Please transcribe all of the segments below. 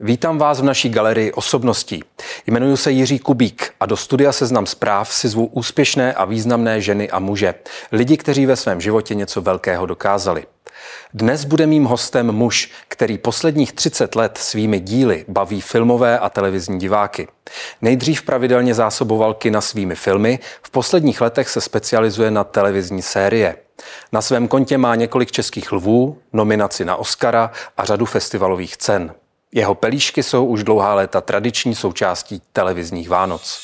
Vítám vás v naší galerii osobností. Jmenuji se Jiří Kubík a do studia Seznam zpráv si zvu úspěšné a významné ženy a muže. Lidi, kteří ve svém životě něco velkého dokázali. Dnes bude mým hostem muž, který posledních 30 let svými díly baví filmové a televizní diváky. Nejdřív pravidelně zásoboval kina svými filmy, v posledních letech se specializuje na televizní série. Na svém kontě má několik českých lvů, nominaci na Oscara a řadu festivalových cen. Jeho pelíšky jsou už dlouhá léta tradiční součástí televizních Vánoc.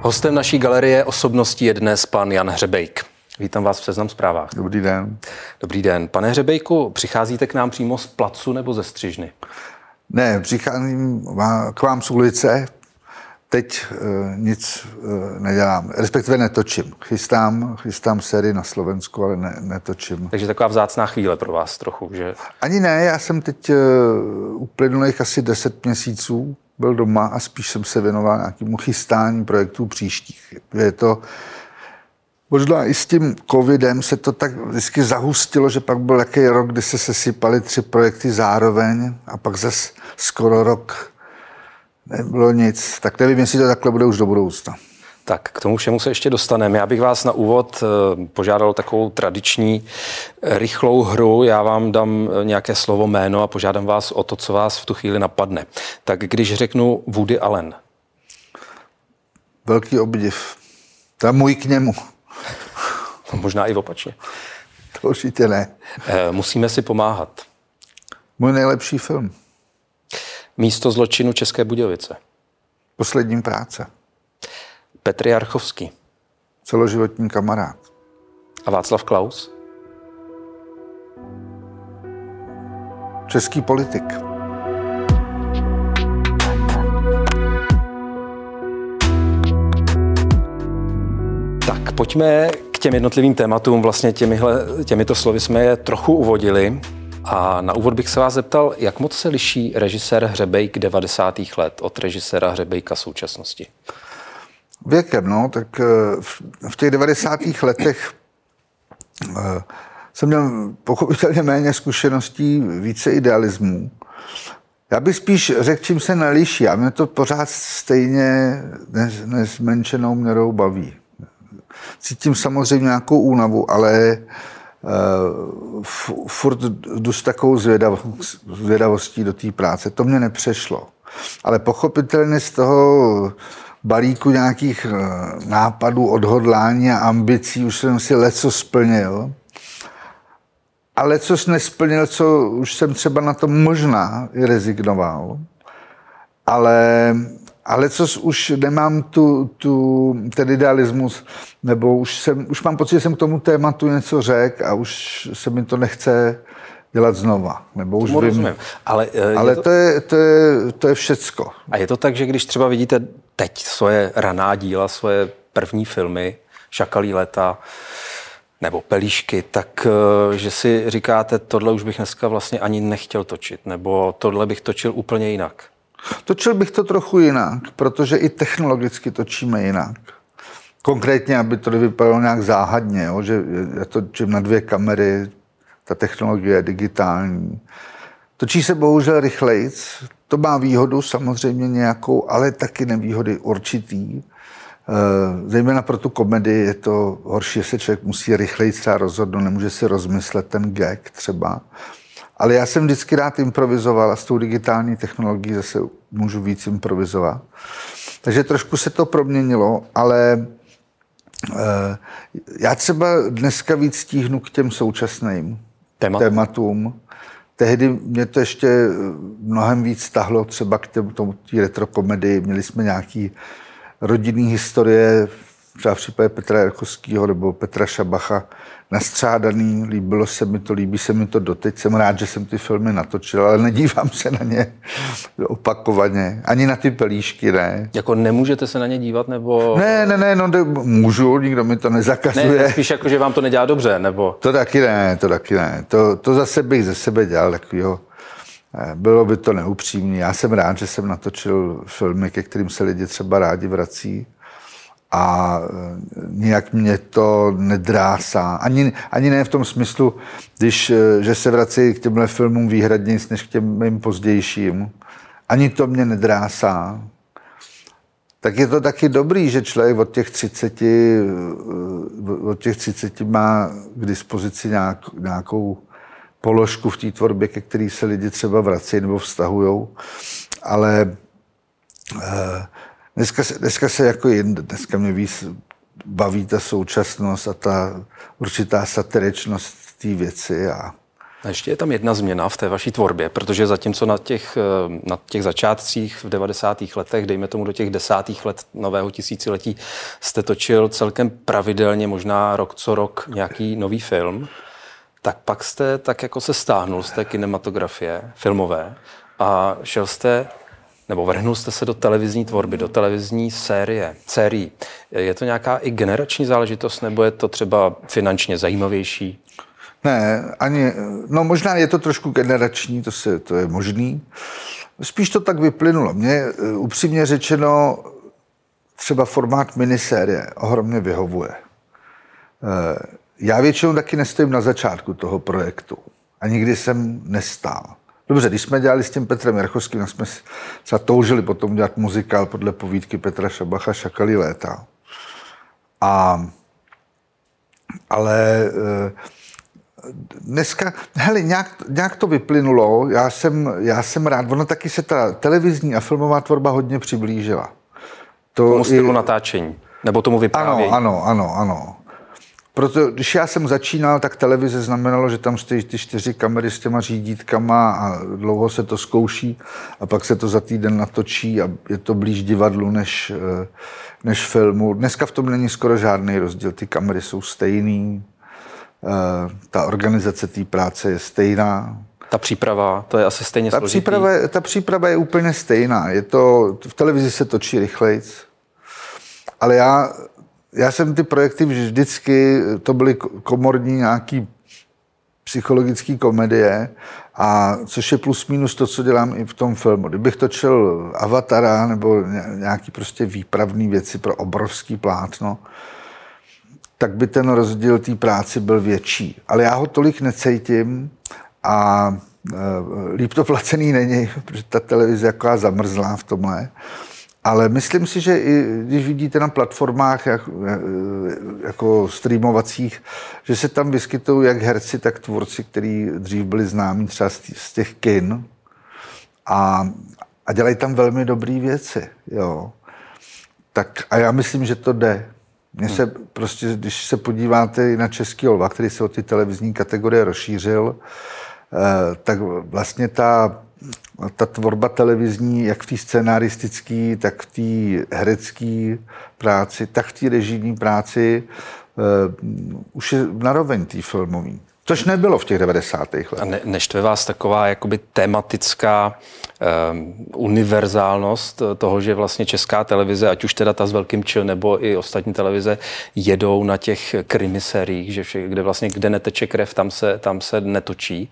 Hostem naší galerie osobností je dnes pan Jan Hřebejk. Vítám vás v Seznam zprávách. Dobrý den. Dobrý den. Pane Hřebejku, přicházíte k nám přímo z placu nebo ze Střižny? Ne, přicházím k vám z ulice, teď uh, nic uh, nedělám, respektive netočím. Chystám, chystám sérii na Slovensku, ale ne, netočím. Takže taková vzácná chvíle pro vás trochu, že? Ani ne, já jsem teď uh, uplynulých asi 10 měsíců byl doma a spíš jsem se věnoval nějakému chystání projektů příštích. Je to Možná i s tím covidem se to tak vždycky zahustilo, že pak byl jaký rok, kdy se sesypaly tři projekty zároveň a pak zase skoro rok nebylo nic. Tak nevím, jestli to takhle bude už do budoucna. Tak k tomu všemu se ještě dostaneme. Já bych vás na úvod eh, požádal takovou tradiční eh, rychlou hru. Já vám dám eh, nějaké slovo jméno a požádám vás o to, co vás v tu chvíli napadne. Tak když řeknu Woody Allen. Velký obdiv. Je můj k němu. Možná i opačně. To určitě ne. Musíme si pomáhat. Můj nejlepší film. Místo zločinu České Budějovice. Poslední práce. Petr Jarchovský. Celoživotní kamarád. A Václav Klaus? Český politik. Tak pojďme k těm jednotlivým tématům. Vlastně těmihle, těmito slovy jsme je trochu uvodili. A na úvod bych se vás zeptal, jak moc se liší režisér Hřebejk 90. let od režiséra Hřebejka současnosti? Věkem, no, tak eh, v těch 90. letech eh, jsem měl pochopitelně méně zkušeností, více idealismů. Já bych spíš řekl, čím se neliší. A mě to pořád stejně nezmenšenou měrou baví. Cítím samozřejmě nějakou únavu, ale uh, furt jdu s takovou zvědavostí do té práce. To mě nepřešlo. Ale pochopitelně z toho balíku nějakých eh, nápadů, odhodlání a ambicí už jsem si leco splnil. A leco nesplnil, co už jsem třeba na to možná i rezignoval. Ale, ale co už nemám tu, tu, ten idealismus, nebo už, jsem, už mám pocit, že jsem k tomu tématu něco řekl a už se mi to nechce dělat znova. Nebo už vím, rozumím. Ale, ale je to... To, je, to, je, to je všecko. A je to tak, že když třeba vidíte teď svoje raná díla, svoje první filmy, Šakalí leta, nebo pelíšky, tak uh, že si říkáte, tohle už bych dneska vlastně ani nechtěl točit, nebo tohle bych točil úplně jinak? Točil bych to trochu jinak, protože i technologicky točíme jinak. Konkrétně, aby to nevypadalo nějak záhadně, jo, že já točím na dvě kamery, ta technologie je digitální. Točí se bohužel rychlejc, to má výhodu samozřejmě nějakou, ale taky nevýhody určitý. E, zejména pro tu komedii je to horší, že se člověk musí rychleji třeba rozhodnout, nemůže si rozmyslet ten gag třeba. Ale já jsem vždycky rád improvizoval a s tou digitální technologií zase můžu víc improvizovat. Takže trošku se to proměnilo, ale e, já třeba dneska víc stíhnu k těm současným Témat. tématům. Tehdy mě to ještě mnohem víc stahlo třeba k tomu retrokomedii. Měli jsme nějaký rodinný historie, třeba v případě Petra Jarkovského nebo Petra Šabacha, nastřádaný, líbilo se mi to, líbí se mi to doteď. Jsem rád, že jsem ty filmy natočil, ale nedívám se na ně opakovaně. Ani na ty pelíšky, ne. Jako nemůžete se na ně dívat, nebo... Ne, ne, ne, no můžu, nikdo mi to nezakazuje. Ne, spíš jako, že vám to nedělá dobře, nebo... To taky ne, to taky ne. To, to zase bych ze sebe dělal takovýho... Eh, bylo by to neupřímné. Já jsem rád, že jsem natočil filmy, ke kterým se lidi třeba rádi vrací a e, nijak mě to nedrásá. Ani, ani ne v tom smyslu, když, e, že se vrací k těmhle filmům výhradně než k těm mým pozdějším. Ani to mě nedrásá. Tak je to taky dobrý, že člověk od těch 30, e, od těch 30 má k dispozici nějak, nějakou položku v té tvorbě, ke který se lidi třeba vrací nebo vztahují. Ale Dneska se, dneska se jako jinde, dneska mě víc baví ta současnost a ta určitá satiričnost té věci. A... a ještě je tam jedna změna v té vaší tvorbě, protože zatímco na těch, eh, na těch začátcích v 90. letech, dejme tomu do těch desátých let nového tisíciletí, jste točil celkem pravidelně, možná rok co rok, nějaký nový film, tak pak jste tak jako se stáhnul z té kinematografie filmové a šel jste nebo vrhnul jste se do televizní tvorby, do televizní série, sérií. Je to nějaká i generační záležitost, nebo je to třeba finančně zajímavější? Ne, ani, no možná je to trošku generační, to, se, to je možný. Spíš to tak vyplynulo. Mně eh, upřímně řečeno třeba formát minisérie ohromně vyhovuje. Eh, já většinou taky nestojím na začátku toho projektu a nikdy jsem nestál. Dobře, když jsme dělali s tím Petrem Jarchovským, tak jsme se toužili potom dělat muzikál podle povídky Petra Šabacha Šakalí léta. A, ale eh, dneska, hele, nějak, nějak to vyplynulo, já jsem, já jsem rád, ono taky se ta televizní a filmová tvorba hodně přiblížila. To tomu stylu i, natáčení, nebo tomu vyprávění. Ano, ano, ano, ano. Proto, když já jsem začínal, tak televize znamenalo, že tam stojí ty čtyři kamery s těma řídítkama a dlouho se to zkouší a pak se to za týden natočí a je to blíž divadlu než, eh, než filmu. Dneska v tom není skoro žádný rozdíl, ty kamery jsou stejný, eh, ta organizace té práce je stejná. Ta příprava, to je asi stejně ta složitý. Příprava, ta příprava je úplně stejná. Je to, v televizi se točí rychlejc, ale já já jsem ty projekty vždycky, to byly komorní nějaký psychologické komedie, a což je plus minus to, co dělám i v tom filmu. Kdybych točil Avatara nebo nějaký prostě výpravné věci pro obrovský plátno, tak by ten rozdíl té práci byl větší. Ale já ho tolik necítím a e, líp to placený není, protože ta televize jako zamrzlá v tomhle. Ale myslím si, že i když vidíte na platformách jak, jako streamovacích, že se tam vyskytují jak herci, tak tvůrci, kteří dřív byli známí třeba z těch kin a, a dělají tam velmi dobré věci. Jo. Tak a já myslím, že to jde. Mně se prostě, když se podíváte i na Český olva, který se o ty televizní kategorie rozšířil, eh, tak vlastně ta ta tvorba televizní, jak v té scénaristické, tak v té herecké práci, tak v té režijní práci, uh, už je naroveň té filmové. Což nebylo v těch 90. letech. A ne, neštve vás taková jakoby tematická um, univerzálnost toho, že vlastně česká televize, ať už teda ta s velkým č, nebo i ostatní televize, jedou na těch krimiseriích, že vše, kde vlastně, kde neteče krev, tam se, tam se netočí.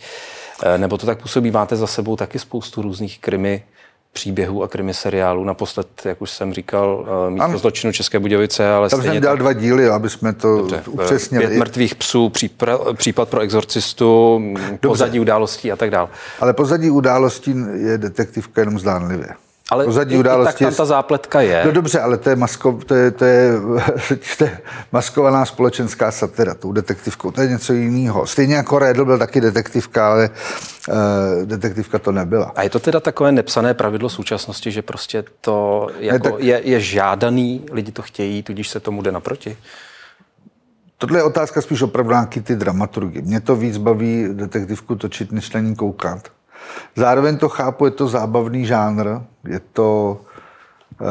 Eh, nebo to tak působí, máte za sebou taky spoustu různých krimi příběhů a krimi seriálů. Naposled, jak už jsem říkal, eh, místo ano. zločinu České Budějovice, ale Tam jsem dělal dva díly, aby jsme to Dobře, upřesnili. Pět mrtvých psů, přípra, případ pro exorcistu, Dobře. pozadí událostí a tak dále. Ale pozadí událostí je detektivka jenom zdánlivě. Ale pozadí události. tak tam ta zápletka je. No dobře, ale to je, masko, to je, to je, to je maskovaná společenská satira, tou detektivkou. To je něco jiného. Stejně jako Redl byl taky detektivka, ale uh, detektivka to nebyla. A je to teda takové nepsané pravidlo současnosti, že prostě to jako ne, tak... je, je žádaný, lidi to chtějí, tudíž se tomu jde naproti? Tohle je otázka spíš opravdu nějaký ty dramaturgy. Mě to víc baví detektivku točit, než na ní koukat. Zároveň to chápu, je to zábavný žánr, je to uh,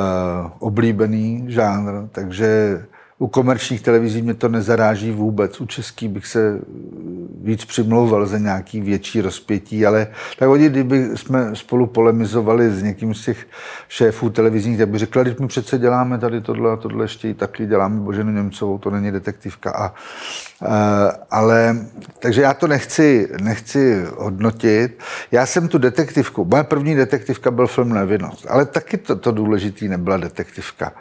oblíbený žánr, takže u komerčních televizí mě to nezaráží vůbec. U český bych se víc přimlouval za nějaký větší rozpětí, ale tak oni, kdyby jsme spolu polemizovali s někým z těch šéfů televizních, tak by řekla, když my přece děláme tady tohle a tohle ještě i taky děláme Boženu Němcovou, to není detektivka. A, a, ale, takže já to nechci, nechci hodnotit. Já jsem tu detektivku, moje první detektivka byl film Nevinnost, ale taky to, to důležitý nebyla detektivka.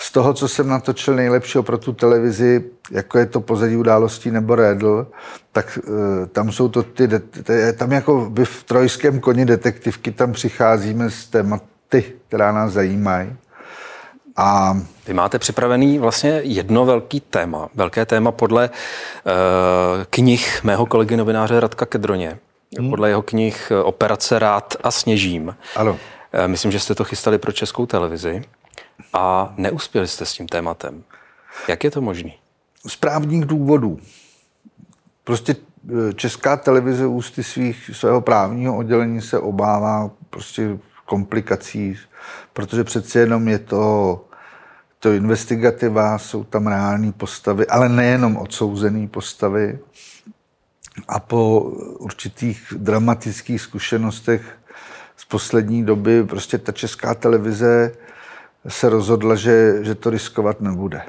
Z toho, co jsem natočil nejlepšího pro tu televizi, jako je to pozadí událostí nebo Redl, tak uh, tam jsou to ty, tam jako by v trojském koni detektivky, tam přicházíme s tématy, která nás zajímají. A vy máte připravený vlastně jedno velký téma, velké téma podle uh, knih mého kolegy novináře Radka Kedroně, hmm. podle jeho knih Operace Rád a sněžím. Ano. Uh, myslím, že jste to chystali pro českou televizi a neuspěli jste s tím tématem. Jak je to možné? Z právních důvodů. Prostě eh, česká televize ústy svých, svého právního oddělení se obává prostě komplikací, protože přece jenom je to to investigativa, jsou tam reální postavy, ale nejenom odsouzené postavy. A po určitých dramatických zkušenostech z poslední doby prostě ta česká televize se rozhodla, že, že to riskovat nebude.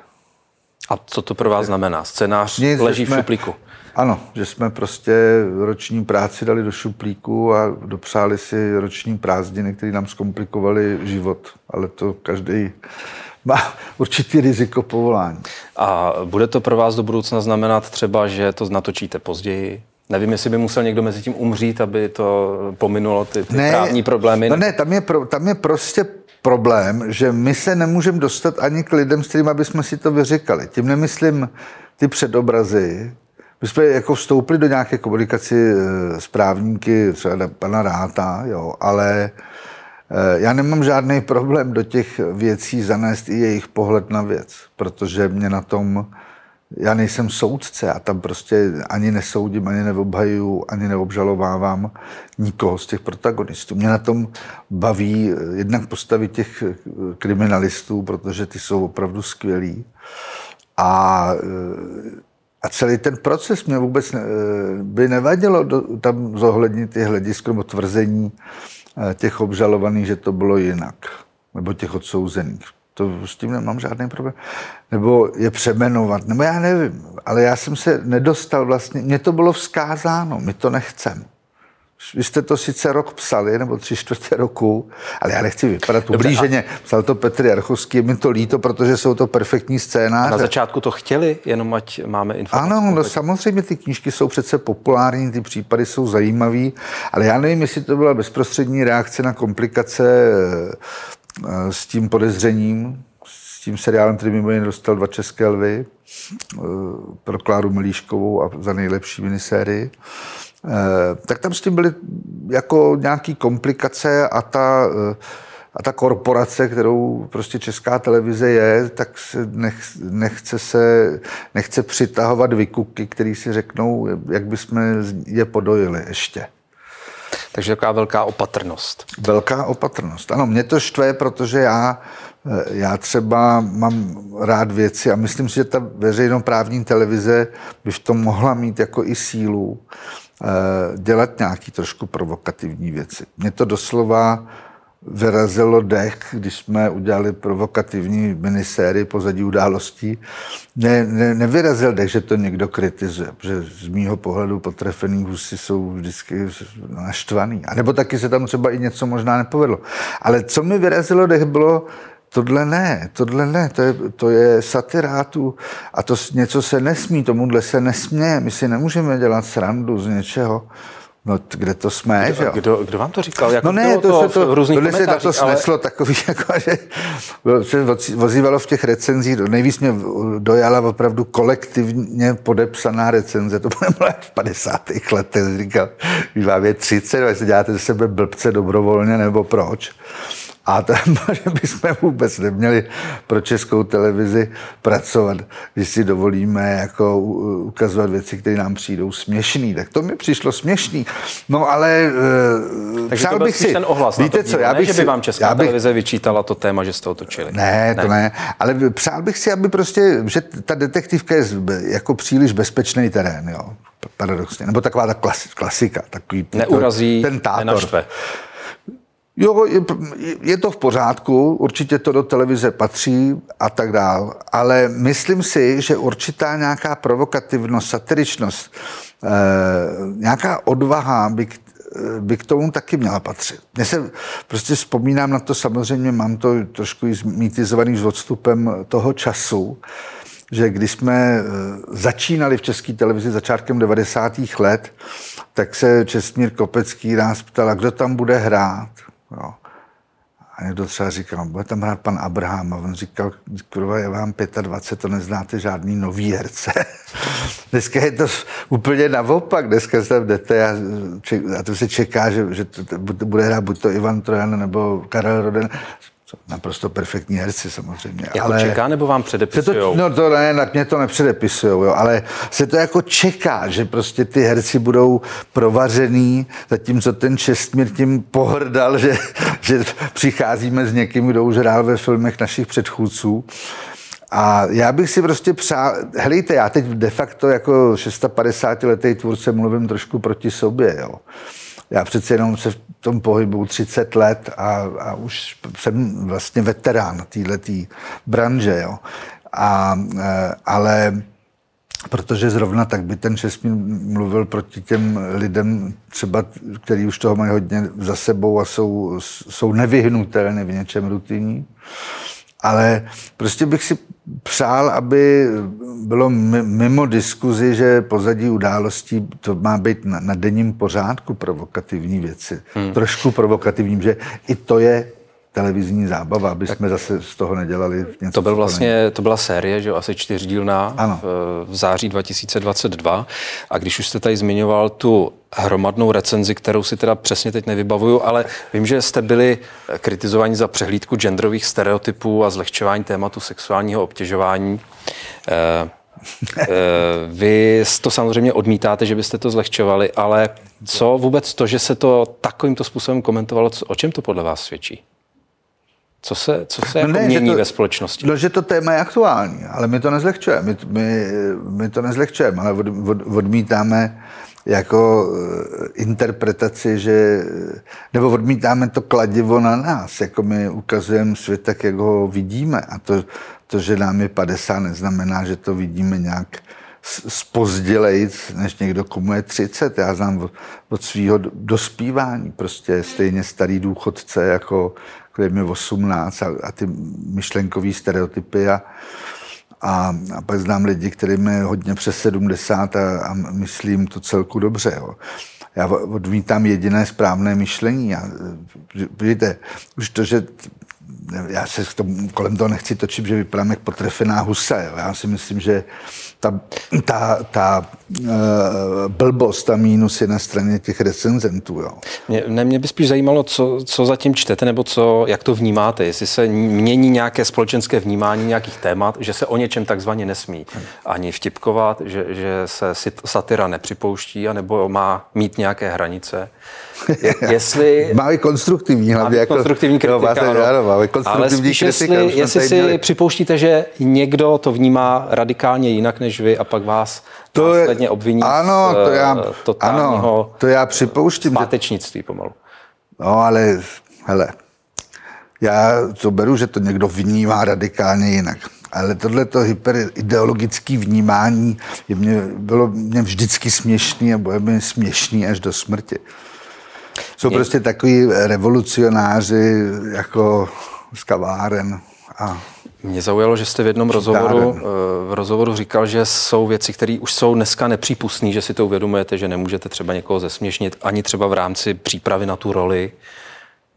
A co to pro vás znamená? Scénář Nic, leží jsme, v šuplíku. Ano, že jsme prostě roční práci dali do šuplíku a dopřáli si roční prázdniny, které nám zkomplikovaly život. Ale to každý má určitý riziko povolání. A bude to pro vás do budoucna znamenat třeba, že to natočíte později? Nevím, jestli by musel někdo mezi tím umřít, aby to pominulo ty, ty ne, právní problémy. No ne, tam je, pro, tam je prostě problém, že my se nemůžeme dostat ani k lidem, s kterými bychom si to vyříkali. Tím nemyslím ty předobrazy. My jsme jako vstoupili do nějaké komunikaci s právníky, třeba pana Ráta, jo, ale Eh, já nemám žádný problém do těch věcí zanést i jejich pohled na věc, protože mě na tom, já nejsem soudce a tam prostě ani nesoudím, ani neobhajuju, ani neobžalovávám nikoho z těch protagonistů. Mě na tom baví eh, jednak postavy těch eh, kriminalistů, protože ty jsou opravdu skvělí. A a celý ten proces mě vůbec by nevadilo do, tam zohlednit ty hledisko nebo tvrzení Eh, těch obžalovaných, že to bylo jinak, nebo těch odsouzených. To s tím nemám žádný problém. Nebo je přemenovat, nebo já nevím. Ale já jsem se nedostal vlastně, mně to bylo vzkázáno, my to nechceme. Vy jste to sice rok psali, nebo tři čtvrtě roku, ale já nechci vypadat ublíženě. Psal to Petr Jarchovský, je mi to líto, protože jsou to perfektní scénáře. Na začátku to chtěli, jenom ať máme informace. Ano, no, samozřejmě ty knížky jsou přece populární, ty případy jsou zajímavý, ale já nevím, jestli to byla bezprostřední reakce na komplikace s tím podezřením, s tím seriálem, který mimo jiné dostal dva české lvy eh, pro Kláru Milíškovou a za nejlepší minisérii. Eh, tak tam s tím byly jako nějaký komplikace a ta, eh, a ta korporace, kterou prostě česká televize je, tak se nech, nechce se nechce přitahovat vykuky, který si řeknou, jak bychom je podojili ještě. Takže taková velká opatrnost. Velká opatrnost. Ano, mě to štve, protože já, eh, já třeba mám rád věci a myslím si, že ta veřejnoprávní televize by v tom mohla mít jako i sílu Eh, dělat nějaký trošku provokativní věci. Mě to doslova vyrazilo dech, když jsme udělali provokativní minisérii pozadí událostí. Ne, ne, nevyrazil dech, že to někdo kritizuje, protože z mýho pohledu potrefený husy jsou vždycky naštvaný. A nebo taky se tam třeba i něco možná nepovedlo. Ale co mi vyrazilo dech, bylo, Tohle ne, tohle ne, to je, to je satirátu a to něco se nesmí, tomuhle se nesmě. My si nemůžeme dělat srandu z něčeho, No, kde to jsme, kdo, že Kdo, kdo vám to říkal? Jak no ne, to, to, se to, to se na to sneslo ale... takový, jako, že se vozívalo v těch recenzích, nejvíc mě dojala opravdu kolektivně podepsaná recenze, to bylo v 50. letech, říkal, je 30, jestli děláte ze sebe blbce dobrovolně, nebo proč. A to, že bychom vůbec neměli pro českou televizi pracovat, když si dovolíme jako ukazovat věci, které nám přijdou směšný. Tak to mi přišlo směšný. No ale eh, Takže to bych si... ten ohlas Víte co, já bych ne, že by vám česká já bych, televize vyčítala to téma, že jste otočili. Ne, ne, to ne. Ale přál bych si, aby prostě, že ta detektivka je jako příliš bezpečný terén, jo paradoxně. Nebo taková ta klasika. Takový, Neurazí, ten tátor. Nenaštve. Jo, je, je to v pořádku, určitě to do televize patří a tak dál, ale myslím si, že určitá nějaká provokativnost, satiričnost, eh, nějaká odvaha by by k tomu taky měla patřit. Mně se prostě vzpomínám na to, samozřejmě mám to trošku mýtizovaný s odstupem toho času, že když jsme eh, začínali v české televizi začátkem 90. let, tak se Čestmír Kopecký nás ptal, kdo tam bude hrát. Jo. A někdo třeba říkal, bude tam hrát pan Abraham. A on říkal, kurva, je vám 25, to neznáte žádný nový herce. Dneska je to úplně naopak. Dneska se tam jdete a, a to se čeká, že, že to bude hrát buď to Ivan Trojan nebo Karel Roden naprosto perfektní herci samozřejmě. Jako ale čeká nebo vám předepisujou? To, no to ne, na mě to nepředepisujou, jo, ale se to jako čeká, že prostě ty herci budou provařený, zatímco ten Čestmír tím pohrdal, že, že přicházíme s někým, kdo už hrál ve filmech našich předchůdců. A já bych si prostě přál, helejte, já teď de facto jako 650 letý tvůrce mluvím trošku proti sobě, jo já přece jenom se v tom pohybu 30 let a, a už jsem vlastně veterán této branže, jo. A, e, ale protože zrovna tak by ten Česmín mluvil proti těm lidem, třeba, který už toho mají hodně za sebou a jsou, jsou nevyhnutelné v něčem rutinní. Ale prostě bych si přál, aby bylo mimo diskuzi, že pozadí událostí to má být na, na denním pořádku provokativní věci. Hmm. Trošku provokativním, že i to je televizní zábava, aby tak jsme zase z toho nedělali něco. To, byl vlastně, to byla série, že asi čtyřdílná ano. v, v září 2022. A když už jste tady zmiňoval tu hromadnou recenzi, kterou si teda přesně teď nevybavuju, ale vím, že jste byli kritizováni za přehlídku genderových stereotypů a zlehčování tématu sexuálního obtěžování. Eh, eh, vy to samozřejmě odmítáte, že byste to zlehčovali, ale co vůbec to, že se to takovýmto způsobem komentovalo, o čem to podle vás svědčí? Co se, co se jako ne, mění to, ve společnosti? No, že to téma je aktuální, ale my to nezlehčujeme. My, my, my to nezlehčujeme, ale od, od, odmítáme jako eh, interpretaci, že, nebo odmítáme to kladivo na nás, jako my ukazujeme svět tak, jak ho vidíme. A to, to, že nám je 50, neznamená, že to vidíme nějak spozdělejc, než někdo, komu je 30. Já znám od, svého dospívání prostě stejně starý důchodce, jako kterým je 18 a, a ty myšlenkové stereotypy a, a, a pak znám lidi, kterým je hodně přes 70 a, a myslím to celku dobře. Jo. Já odmítám jediné správné myšlení. Já, vidíte, už to, že já se tom, kolem toho nechci točit, že vypadám jak potrefená husa. Jo. Já si myslím, že ta, ta, ta uh, blbost, a mínus je na straně těch recenzentů. Jo. Mě, ne, mě by spíš zajímalo, co, co zatím čtete, nebo co, jak to vnímáte, jestli se mění nějaké společenské vnímání nějakých témat, že se o něčem takzvaně nesmí ani vtipkovat, že, že se satira nepřipouští, anebo má mít nějaké hranice. jestli... Má i konstruktivní hlavně. Jako, konstruktivní kritika, no, máte, ano. Ano, ale spíš kritika, jestli, jestli si měli. připouštíte, že někdo to vnímá radikálně jinak než vy a pak vás to následně je, obviní ano, to já, z ano, to já připouštím. Zpátečnictví pomalu. No, ale hele, já to beru, že to někdo vnímá radikálně jinak. Ale tohleto hyperideologické vnímání je mě, bylo mě vždycky směšný a bude mi směšný až do smrti. Jsou prostě takový revolucionáři jako z kaváren. A mě zaujalo, že jste v jednom rozhovoru, eh, v rozhovoru říkal, že jsou věci, které už jsou dneska nepřípustné, že si to uvědomujete, že nemůžete třeba někoho zesměšnit ani třeba v rámci přípravy na tu roli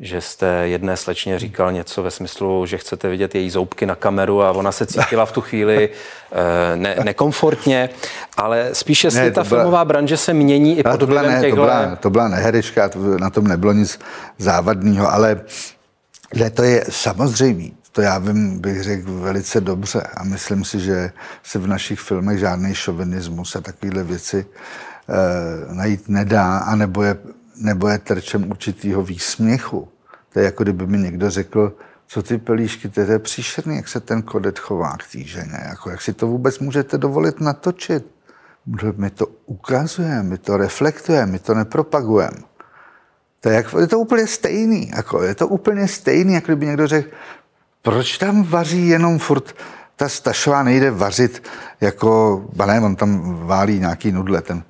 že jste jedné slečně říkal něco ve smyslu, že chcete vidět její zoubky na kameru a ona se cítila v tu chvíli eh, ne, nekomfortně, ale spíše jestli ne, ta byla, filmová branže se mění i pod vlivem ne, to byla, to byla neherečka, to, na tom nebylo nic závadného, ale ne, to je samozřejmé. To já vím, bych řekl velice dobře a myslím si, že se v našich filmech žádný šovinismus a takovéhle věci e, najít nedá, anebo je nebo je terčem určitého výsměchu. To je jako kdyby mi někdo řekl, co ty pelíšky, to je příšerný, jak se ten kodet chová k té ženě. Jako, jak si to vůbec můžete dovolit natočit? My to ukazujeme, my to reflektujeme, my to nepropagujeme. To je, jako, je to úplně stejný. Jako, je to úplně stejný, jako kdyby někdo řekl, proč tam vaří jenom furt ta Stašová nejde vařit jako, ne, on tam válí nějaký nudle, ten,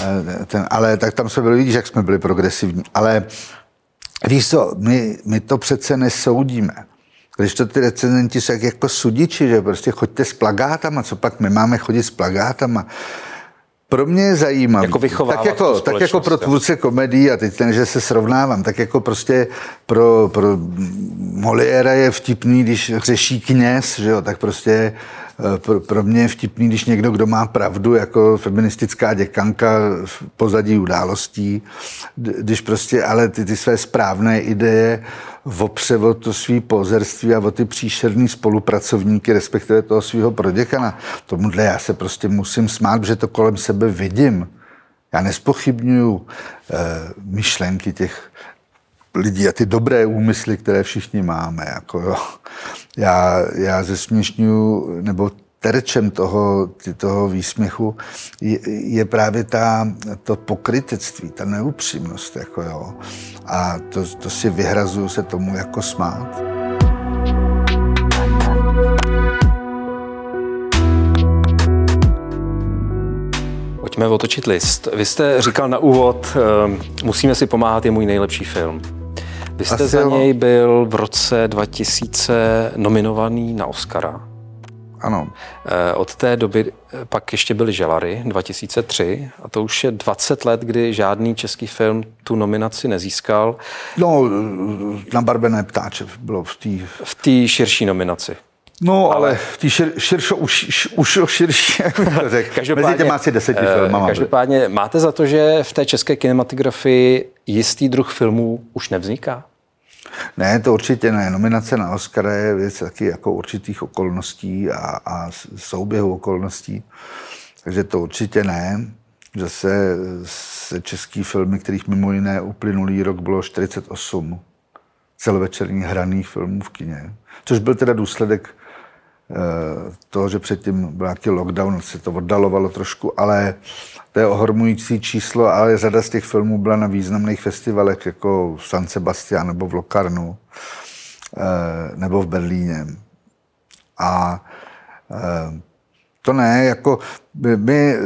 eh, ten, ale tak tam jsme byli, vidíš, jak jsme byli progresivní, ale víš co, my, my to přece nesoudíme. Když to ty recenzenti jsou jak jako sudiči, že prostě choďte s plagátama, co pak my máme chodit s plagátama. Pro mě je zajímavé. Jako tak jako, tak jako pro tvůrce komedii, a teď ten, že se srovnávám, tak jako prostě pro, pro Moliéra je vtipný, když řeší kněz, že jo, tak prostě pro, pro mě je vtipný, když někdo, kdo má pravdu, jako feministická děkanka v pozadí událostí, když prostě ale ty, ty své správné ideje opře o to svý pozerství a o ty příšerný spolupracovníky, respektive toho svého proděkana. Tomuhle já se prostě musím smát, že to kolem sebe vidím. Já nespochybnuju e, myšlenky těch lidí a ty dobré úmysly, které všichni máme. Jako jo. Já, já zesměšňuju, nebo terčem toho, toho výsměchu je, je právě ta, to pokrytectví, ta neupřímnost. Jako jo. A to, to si vyhrazuju se tomu jako smát. Pojďme otočit list. Vy jste říkal na úvod, ehm, musíme si pomáhat, je můj nejlepší film. Vy jste Asi za něj byl v roce 2000 nominovaný na Oscara. Ano. Eh, od té doby eh, pak ještě byly Želary 2003 a to už je 20 let, kdy žádný český film tu nominaci nezískal. No, na Barbené ptáče bylo v té... V té širší nominaci. No, ale, ale v té šir, širšo, už, už širší, jak to řekl. Každopádně, Mezi těma asi deseti filmama. Každopádně máte za to, že v té české kinematografii jistý druh filmů už nevzniká? Ne, to určitě ne. Nominace na Oscara je věc taky jako určitých okolností a, a souběhu okolností. Takže to určitě ne. Zase se český filmy, kterých mimo jiné uplynulý rok bylo 48 celovečerních hraných filmů v kině. Což byl teda důsledek eh, toho, že předtím byl nějaký lockdown, se to oddalovalo trošku, ale to je ohromující číslo, ale řada z těch filmů byla na významných festivalech, jako v San Sebastian nebo v Locarnu eh, nebo v Berlíně. A eh, to ne, jako my,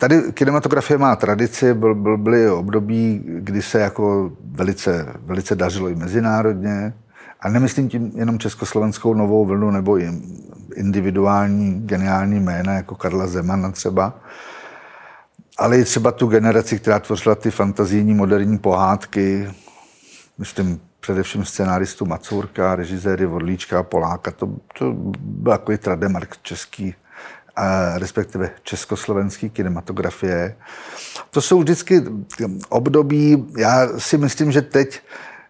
tady kinematografie má tradici, byl, byl, byly období, kdy se jako velice, velice dařilo i mezinárodně, a nemyslím tím jenom československou novou vlnu nebo individuální geniální jména jako Karla Zemana třeba, ale i třeba tu generaci, která tvořila ty fantazijní moderní pohádky, myslím především scenáristu Macourka, režiséry Vodlíčka, Poláka, to, to byl takový trademark český, a respektive československý kinematografie. To jsou vždycky období, já si myslím, že teď,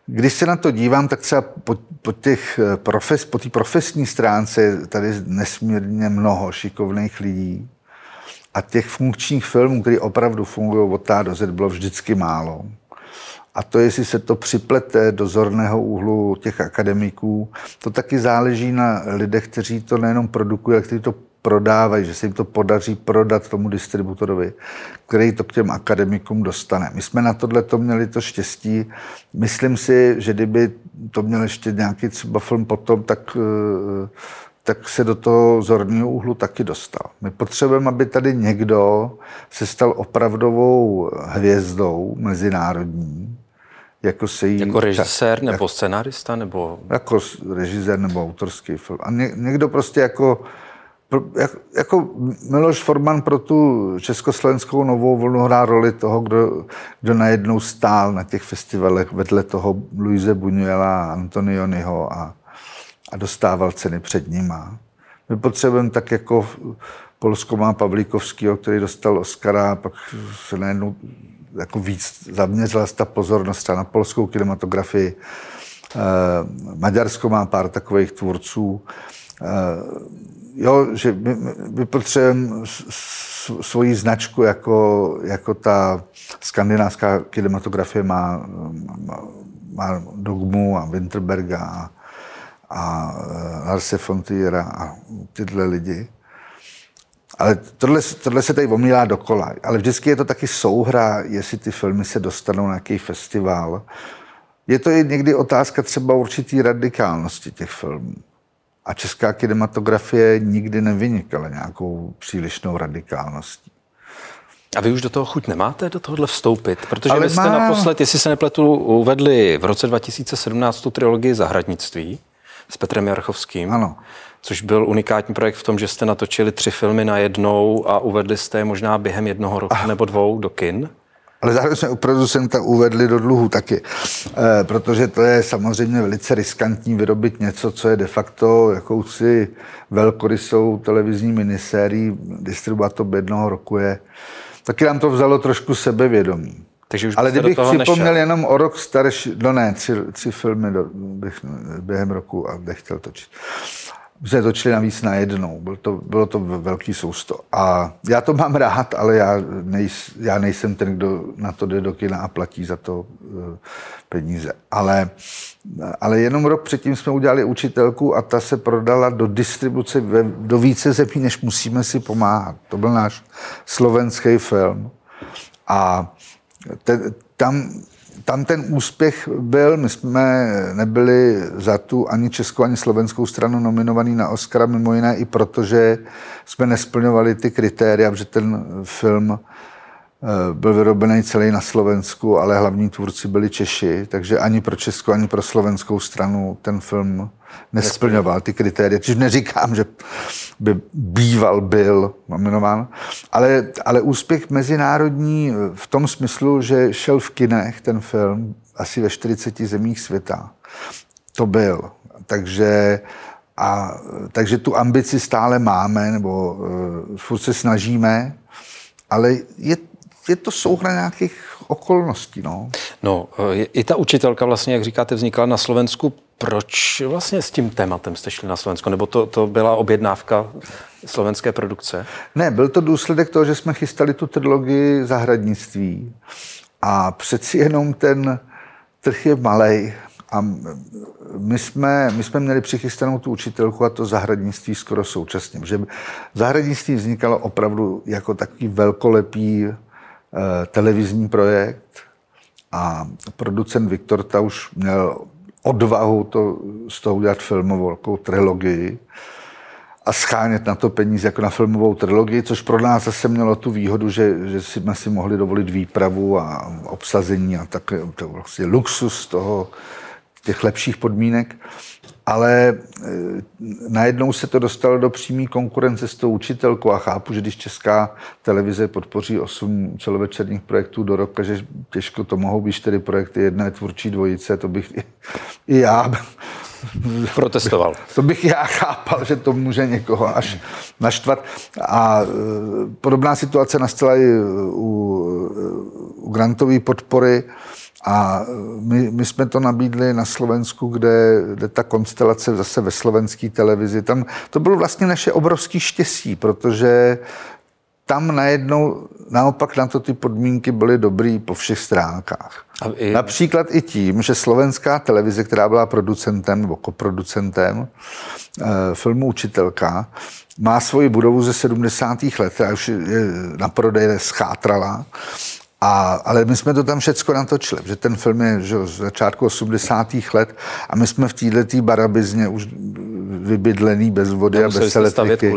když se na to dívám, tak třeba po, po těch profes, po té profesní stránce tady nesmírně mnoho šikovných lidí, a těch funkčních filmů, které opravdu fungují od A do Z, bylo vždycky málo. A to, jestli se to připlete do zorného úhlu těch akademiků, to taky záleží na lidech, kteří to nejenom produkují, ale kteří to prodávají, že se jim to podaří prodat tomu distributorovi, který to k těm akademikům dostane. My jsme na tohle to měli to štěstí. Myslím si, že kdyby to měl ještě nějaký třeba film potom, tak uh, tak se do toho zorného úhlu taky dostal. My potřebujeme, aby tady někdo se stal opravdovou hvězdou mezinárodní, jako se jí... Jako režisér nebo jako, scenárista nebo... Jako režisér nebo autorský film. A ně, někdo prostě jako, jako, jako Miloš Forman pro tu československou novou vlnu hrá roli toho, kdo, kdo najednou stál na těch festivalech vedle toho Luise Buñuela, Antonioniho a a dostával ceny před nima. My potřebujeme tak jako Polsko má Pavlíkovského, který dostal Oscara, a pak se najednou jako víc zaměřila ta pozornost na polskou kinematografii. Eh, Maďarsko má pár takových tvůrců. Eh, jo, že my, my potřebujeme svoji značku, jako, jako ta skandinávská kinematografie má, má, má Dogmu a Winterberga a, a Larse Fontiera a tyhle lidi. Ale tohle, tohle se tady omílá dokola. Ale vždycky je to taky souhra, jestli ty filmy se dostanou na nějaký festival. Je to i někdy otázka třeba určitý radikálnosti těch filmů. A česká kinematografie nikdy nevynikala nějakou přílišnou radikálností. A vy už do toho chuť nemáte, do tohohle vstoupit? Protože Ale vy jste má... naposled, jestli se nepletu, uvedli v roce 2017 tu trilogii Zahradnictví s Petrem Jarchovským. Ano. Což byl unikátní projekt v tom, že jste natočili tři filmy na jednou a uvedli jste je možná během jednoho roku ah. nebo dvou do kin. Ale zároveň jsme u producenta uvedli do dluhu taky, e, protože to je samozřejmě velice riskantní vyrobit něco, co je de facto jakousi velkorysou televizní minisérií. Distribuovat to jednoho roku je taky nám to vzalo trošku sebevědomí. Takže už Ale kdybych připomněl jenom o rok starší, no ne, tři, tři filmy do, bych, během roku a bych chtěl točit. Jsme točili navíc na jednou, bylo to, bylo to velký sousto. A já to mám rád, ale já, nejs, já nejsem ten, kdo na to jde do kina a platí za to uh, peníze. Ale, ale jenom rok předtím jsme udělali učitelku a ta se prodala do distribuce ve, do více zemí, než musíme si pomáhat. To byl náš slovenský film. A te, tam tam ten úspěch byl, my jsme nebyli za tu ani českou, ani slovenskou stranu nominovaný na Oscara, mimo jiné i proto, že jsme nesplňovali ty kritéria, protože ten film byl vyrobený celý na Slovensku, ale hlavní tvůrci byli Češi, takže ani pro českou, ani pro slovenskou stranu ten film nesplňoval ty kritéria. Čiže neříkám, že by býval byl nominován, ale, ale úspěch mezinárodní v tom smyslu, že šel v kinech ten film asi ve 40 zemích světa. To byl. Takže, a, takže tu ambici stále máme, nebo uh, furt se snažíme, ale je, je to souhra nějakých okolností. No. no, eh, i ta učitelka vlastně, jak říkáte, vznikla na Slovensku proč vlastně s tím tématem jste šli na Slovensko? Nebo to, to byla objednávka slovenské produkce? Ne, byl to důsledek toho, že jsme chystali tu trilogii zahradnictví. A přeci jenom ten trh je malý. A my jsme, my jsme měli přichystanou tu učitelku a to zahradnictví skoro současně. Že zahradnictví vznikalo opravdu jako takový velkolepý televizní projekt a producent Viktor ta už měl odvahu to, z toho udělat filmovou jako trilogii a schánět na to peníze jako na filmovou trilogii, což pro nás zase mělo tu výhodu, že, že jsme si mohli dovolit výpravu a obsazení a tak to vlastně luxus toho, těch lepších podmínek ale e, najednou se to dostalo do přímé konkurence s tou učitelkou a chápu, že když česká televize podpoří osm celovečerních projektů do roka, že těžko to mohou být čtyři projekty, jedné tvůrčí dvojice, to bych i, i já protestoval. To bych já chápal, že to může někoho až naštvat. A e, podobná situace nastala i u, u grantové podpory. A my, my jsme to nabídli na Slovensku, kde, kde ta konstelace zase ve slovenské televizi, tam to bylo vlastně naše obrovské štěstí, protože tam najednou naopak na to ty podmínky byly dobrý po všech stránkách. I... Například i tím, že slovenská televize, která byla producentem nebo koproducentem eh, filmu Učitelka, má svoji budovu ze 70. let, a už je na prodej schátrala a, ale my jsme to tam všecko natočili, že ten film je že, z začátku 80. let a my jsme v této barabizně už vybydlený bez vody a bez elektriky.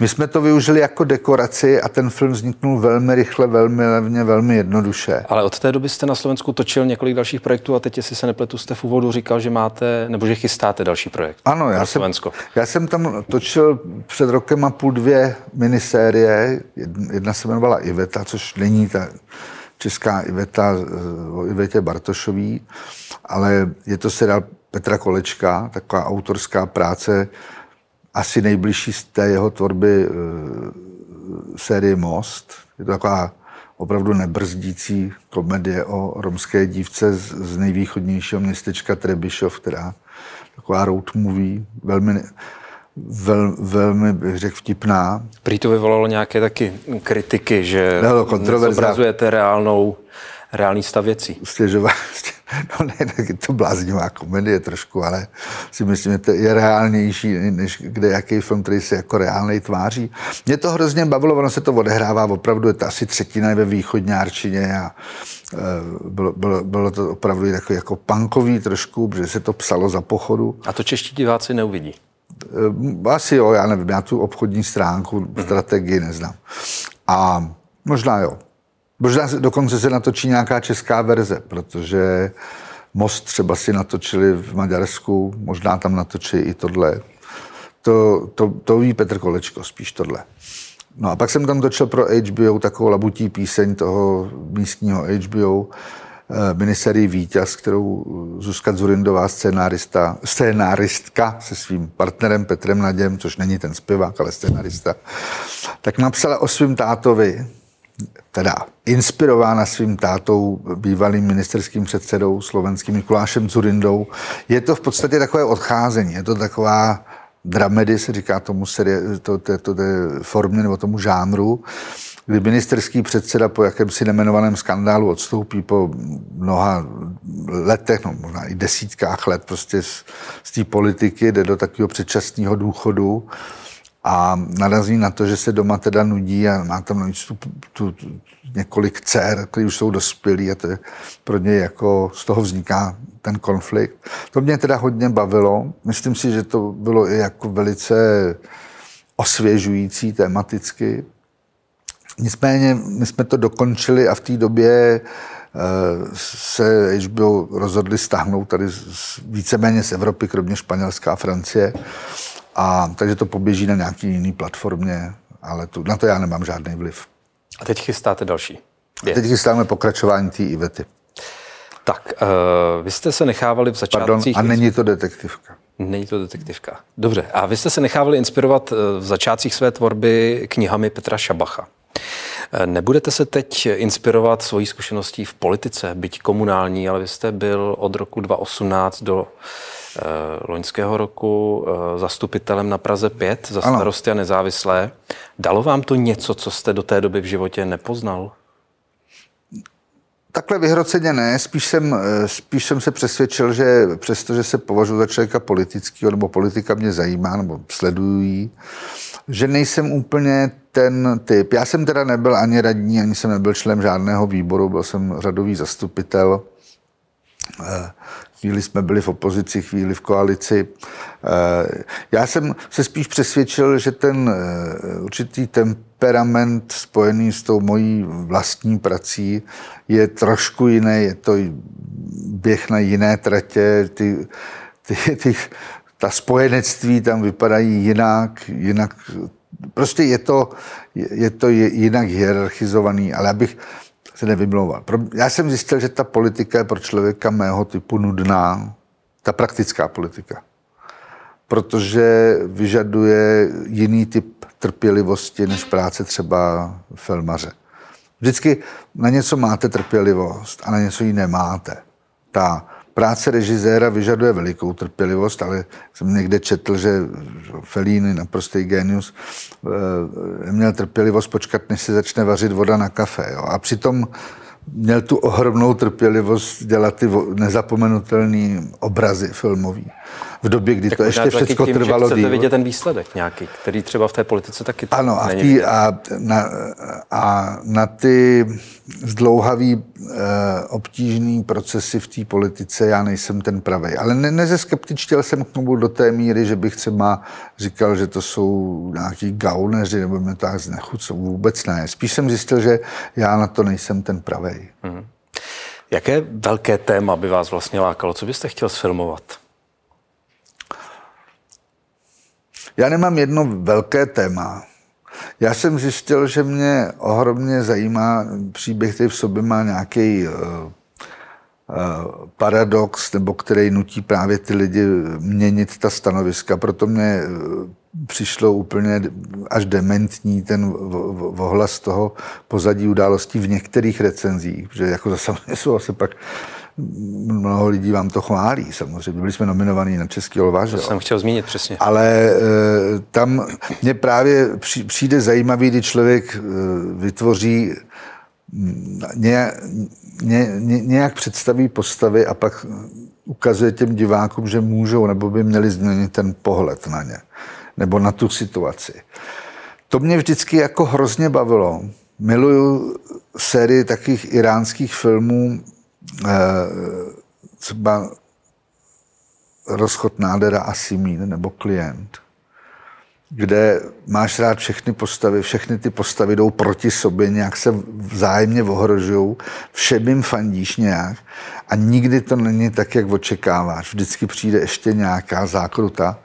My jsme to využili jako dekoraci a ten film vzniknul velmi rychle, velmi levně, velmi jednoduše. Ale od té doby jste na Slovensku točil několik dalších projektů a teď, jestli se nepletu, jste v úvodu říkal, že máte, nebo že chystáte další projekt. Ano, já jsem, Slovensko. já jsem tam točil před rokem a půl dvě minisérie. Jedna se jmenovala Iveta, což není ta česká Iveta o Ivetě Bartošový, ale je to seriál Petra Kolečka, taková autorská práce, asi nejbližší z té jeho tvorby e, série Most. Je to taková opravdu nebrzdící komedie o romské dívce z, z nejvýchodnějšího městečka Trebišov, která taková road movie, velmi vel, velmi, bych řekl, vtipná. Prý to vyvolalo nějaké taky kritiky, že zobrazujete reálnou, reálný stav věcí. Stěžová, no ne, tak je to bláznivá komedie trošku, ale si myslím, že to je reálnější, než kde jaký film, který se jako reálnej tváří. Mě to hrozně bavilo, ono se to odehrává opravdu, je to asi třetina ve východňárčině a e, bylo, bylo, bylo to opravdu jako, jako punkový trošku, protože se to psalo za pochodu. A to čeští diváci neuvidí. Eh, Asi jo, já nevím, já tu obchodní stránku, strategii neznám. A možná jo. Možná se- dokonce se natočí nějaká česká verze, protože Most třeba si natočili v Maďarsku, možná tam natočí i tohle. To, to, to ví Petr Kolečko, spíš tohle. No a pak jsem tam točil pro HBO takovou labutí píseň toho místního HBO, miniserii Vítěz, kterou Zuzka Zurindová, scénárista, scénáristka se svým partnerem Petrem Naděm, což není ten zpěvák, ale scénárista, tak napsala o svým tátovi, teda inspirována svým tátou, bývalým ministerským předsedou slovenským Mikulášem Zurindou. Je to v podstatě takové odcházení, je to taková dramedy, se říká tomu serie, to, to, to, to formě nebo tomu žánru, kdy ministerský předseda po jakémsi nemenovaném skandálu odstoupí po mnoha letech, no možná i desítkách let prostě z, z té politiky, jde do takového předčasného důchodu a narazí na to, že se doma teda nudí a má tam navíc tu, tu, tu několik dcer, které už jsou dospělí a to je pro něj jako z toho vzniká ten konflikt. To mě teda hodně bavilo. Myslím si, že to bylo i jako velice osvěžující tematicky. Nicméně my jsme to dokončili a v té době eh, se HBO rozhodli stáhnout tady z, víceméně z Evropy, kromě Španělska a Francie. A, takže to poběží na nějaký jiný platformě, ale tu, na to já nemám žádný vliv. A teď chystáte další. A teď chystáme pokračování té Ivety. Tak, uh, vy jste se nechávali v Pardon, začátcích... a není to detektivka. Není to detektivka. Dobře, a vy jste se nechávali inspirovat eh, v začátcích své tvorby knihami Petra Šabacha. Eh, Nebudete se teď inspirovat svojí zkušeností v politice, byť komunální, ale vy jste byl od roku 2018 do eh, loňského roku eh, zastupitelem na Praze 5 za Ano. starosty a nezávislé. Dalo vám to něco, co jste do té doby v životě nepoznal? Takhle vyhroceně ne, spíš jsem, eh, spíš jsem se přesvědčil, že přestože se považuji za člověka politického, nebo politika mě zajímá, nebo sleduju ji, že nejsem úplně ten typ. Já jsem teda nebyl ani radní, ani jsem nebyl člen žádného výboru, byl jsem řadový zastupitel. Chvíli jsme byli v opozici, chvíli v koalici. Eh, Já jsem se spíš přesvědčil, že ten eh, určitý temperament spojený s tou mojí vlastní prací je trošku jiný, je to běh na jiné tratě, ty, ty, ty, ta spojenectví tam vypadají jinak, jinak prostě je to, je, to jinak hierarchizovaný, ale abych se nevymlouval. Já jsem zjistil, že ta politika je pro člověka mého typu nudná, ta praktická politika, protože vyžaduje jiný typ trpělivosti než práce třeba filmaře. Vždycky na něco máte trpělivost a na něco ji nemáte. Ta práce režiséra vyžaduje velikou trpělivost, ale jsem někde četl, že Fellini, naprostý genius, eh, měl trpělivost počkat, než se začne vařit voda na kafe. Jo? A přitom měl tu ohromnou trpělivost dělat ty nezapomenutelné obrazy filmový. V době, kdy to ještě všechno trvalo díl. vidět ten výsledek nějaký, který třeba v té politice taky Ano, a, tý, a, na, a na ty zdlouhavý, e, obtížný procesy v té politice já nejsem ten pravý. Ale ne, nezeskeptičtěl jsem k tomu do té míry, že bych třeba říkal, že to jsou nějaký gauneři, nebo mě tak znechucou. Vůbec ne. Spíš jsem zjistil, že já na to nejsem ten pravý. Jaké velké téma by vás vlastně lákalo? Co byste chtěl sfilmovat? Já nemám jedno velké téma. Já jsem zjistil, že mě ohromně zajímá příběh, který v sobě má nějaký uh, uh, paradox, nebo který nutí právě ty lidi měnit ta stanoviska. Proto mě uh, přišlo úplně až dementní ten ohlas toho pozadí událostí v některých recenzích, že jako zase jsou asi pak mnoho lidí vám to chválí samozřejmě. Byli jsme nominovaní na Český olva, že To jo? jsem chtěl zmínit přesně. Ale e, tam mně právě při- přijde zajímavý, kdy člověk e, vytvoří mm, ně, ně, ně, nějak představí postavy a pak ukazuje těm divákům, že můžou nebo by měli změnit ten pohled na ně nebo na tu situaci. To mě vždycky jako hrozně bavilo. Miluju sérii takových iránských filmů, eh, třeba Rozchod nádera a Simín nebo Klient. kde máš rád všechny postavy, všechny ty postavy jdou proti sobě, nějak se vzájemně ohrožují, všem jim fandíš nějak a nikdy to není tak, jak očekáváš. Vždycky přijde ještě nějaká zákruta.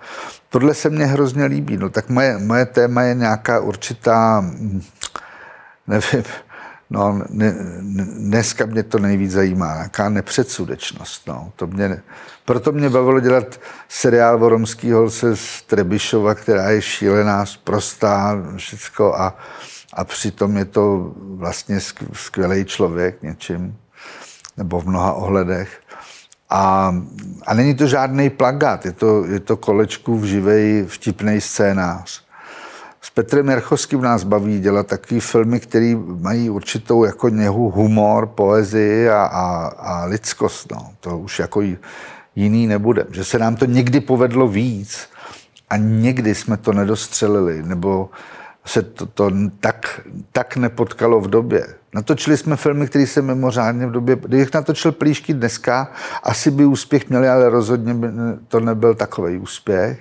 Tohle se mně hrozně líbí. No tak moje, moje téma je nějaká určitá, nevím, No, ne, dneska mě to nejvíc zajímá, jaká nepředsudečnost. No. To mě, proto mě bavilo dělat seriál o romský holce z Trebišova, která je šílená, prostá, všecko a, a přitom je to vlastně skvělý člověk něčím, nebo v mnoha ohledech. A, a není to žádný plagát, je to, je to kolečku v živej vtipný scénář. S Petrem Jerchovským nás baví dělat takové filmy, které mají určitou jako něhu humor, poezii a, a, a lidskost. No. To už jako jiný nebude. Že se nám to někdy povedlo víc a někdy jsme to nedostřelili, nebo se to, to tak, tak nepotkalo v době. Natočili jsme filmy, které se mimořádně v době, kdybych natočil plíšky dneska, asi by úspěch měli, ale rozhodně by to nebyl takový úspěch.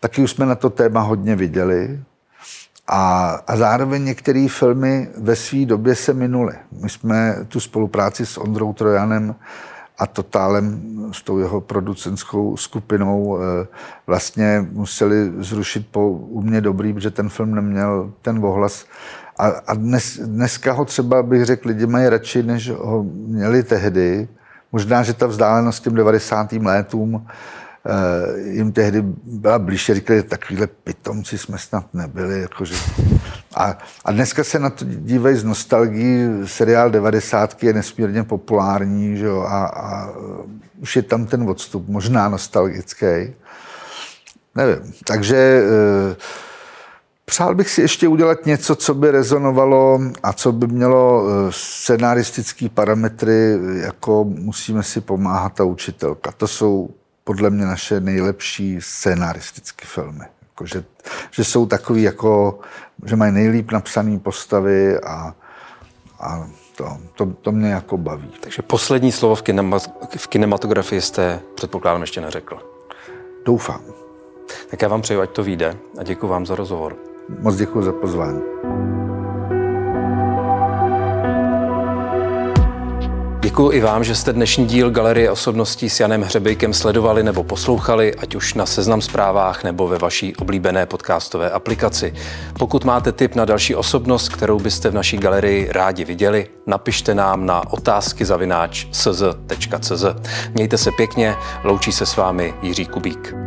Taky už jsme na to téma hodně viděli. A, a zároveň některé filmy ve své době se minuly. My jsme tu spolupráci s Ondrou Trojanem a Totálem, s tou jeho producentskou skupinou, eh, vlastně museli zrušit po u mě dobrý, protože ten film neměl ten ohlas. A, a dnes, dneska ho třeba, bych řekl, lidi mají radši, než ho měli tehdy. Možná, že ta vzdálenost těm 90. letům jim tehdy byla blíže, říkali, takovýhle pitomci jsme snad nebyli. Jakože. A, a dneska se na to dívají z nostalgií, seriál 90. je nesmírně populární, že jo, a, a už je tam ten odstup, možná nostalgický. Nevím, takže e, Přál bych si ještě udělat něco, co by rezonovalo a co by mělo eh, scenaristické parametry, jako musíme si pomáhat ta učitelka. To jsou podle mě naše nejlepší scénaristické filmy. Jako, že, že jsou takový jako, že mají nejlíp napsané postavy a, a to, to, to mě jako baví. Takže poslední slovo v, kinema, v kinematografii jste, předpokládám, ještě neřekl. Doufám. Tak já vám přeju, ať to vyjde a děkuji vám za rozhovor. Moc děkuji za pozvání. Děkuji i vám, že jste dnešní díl Galerie osobností s Janem Hřebejkem sledovali nebo poslouchali, ať už na Seznam zprávách nebo ve vaší oblíbené podcastové aplikaci. Pokud máte tip na další osobnost, kterou byste v naší galerii rádi viděli, napište nám na otázky zavináč Mějte se pěkně, loučí se s vámi Jiří Kubík.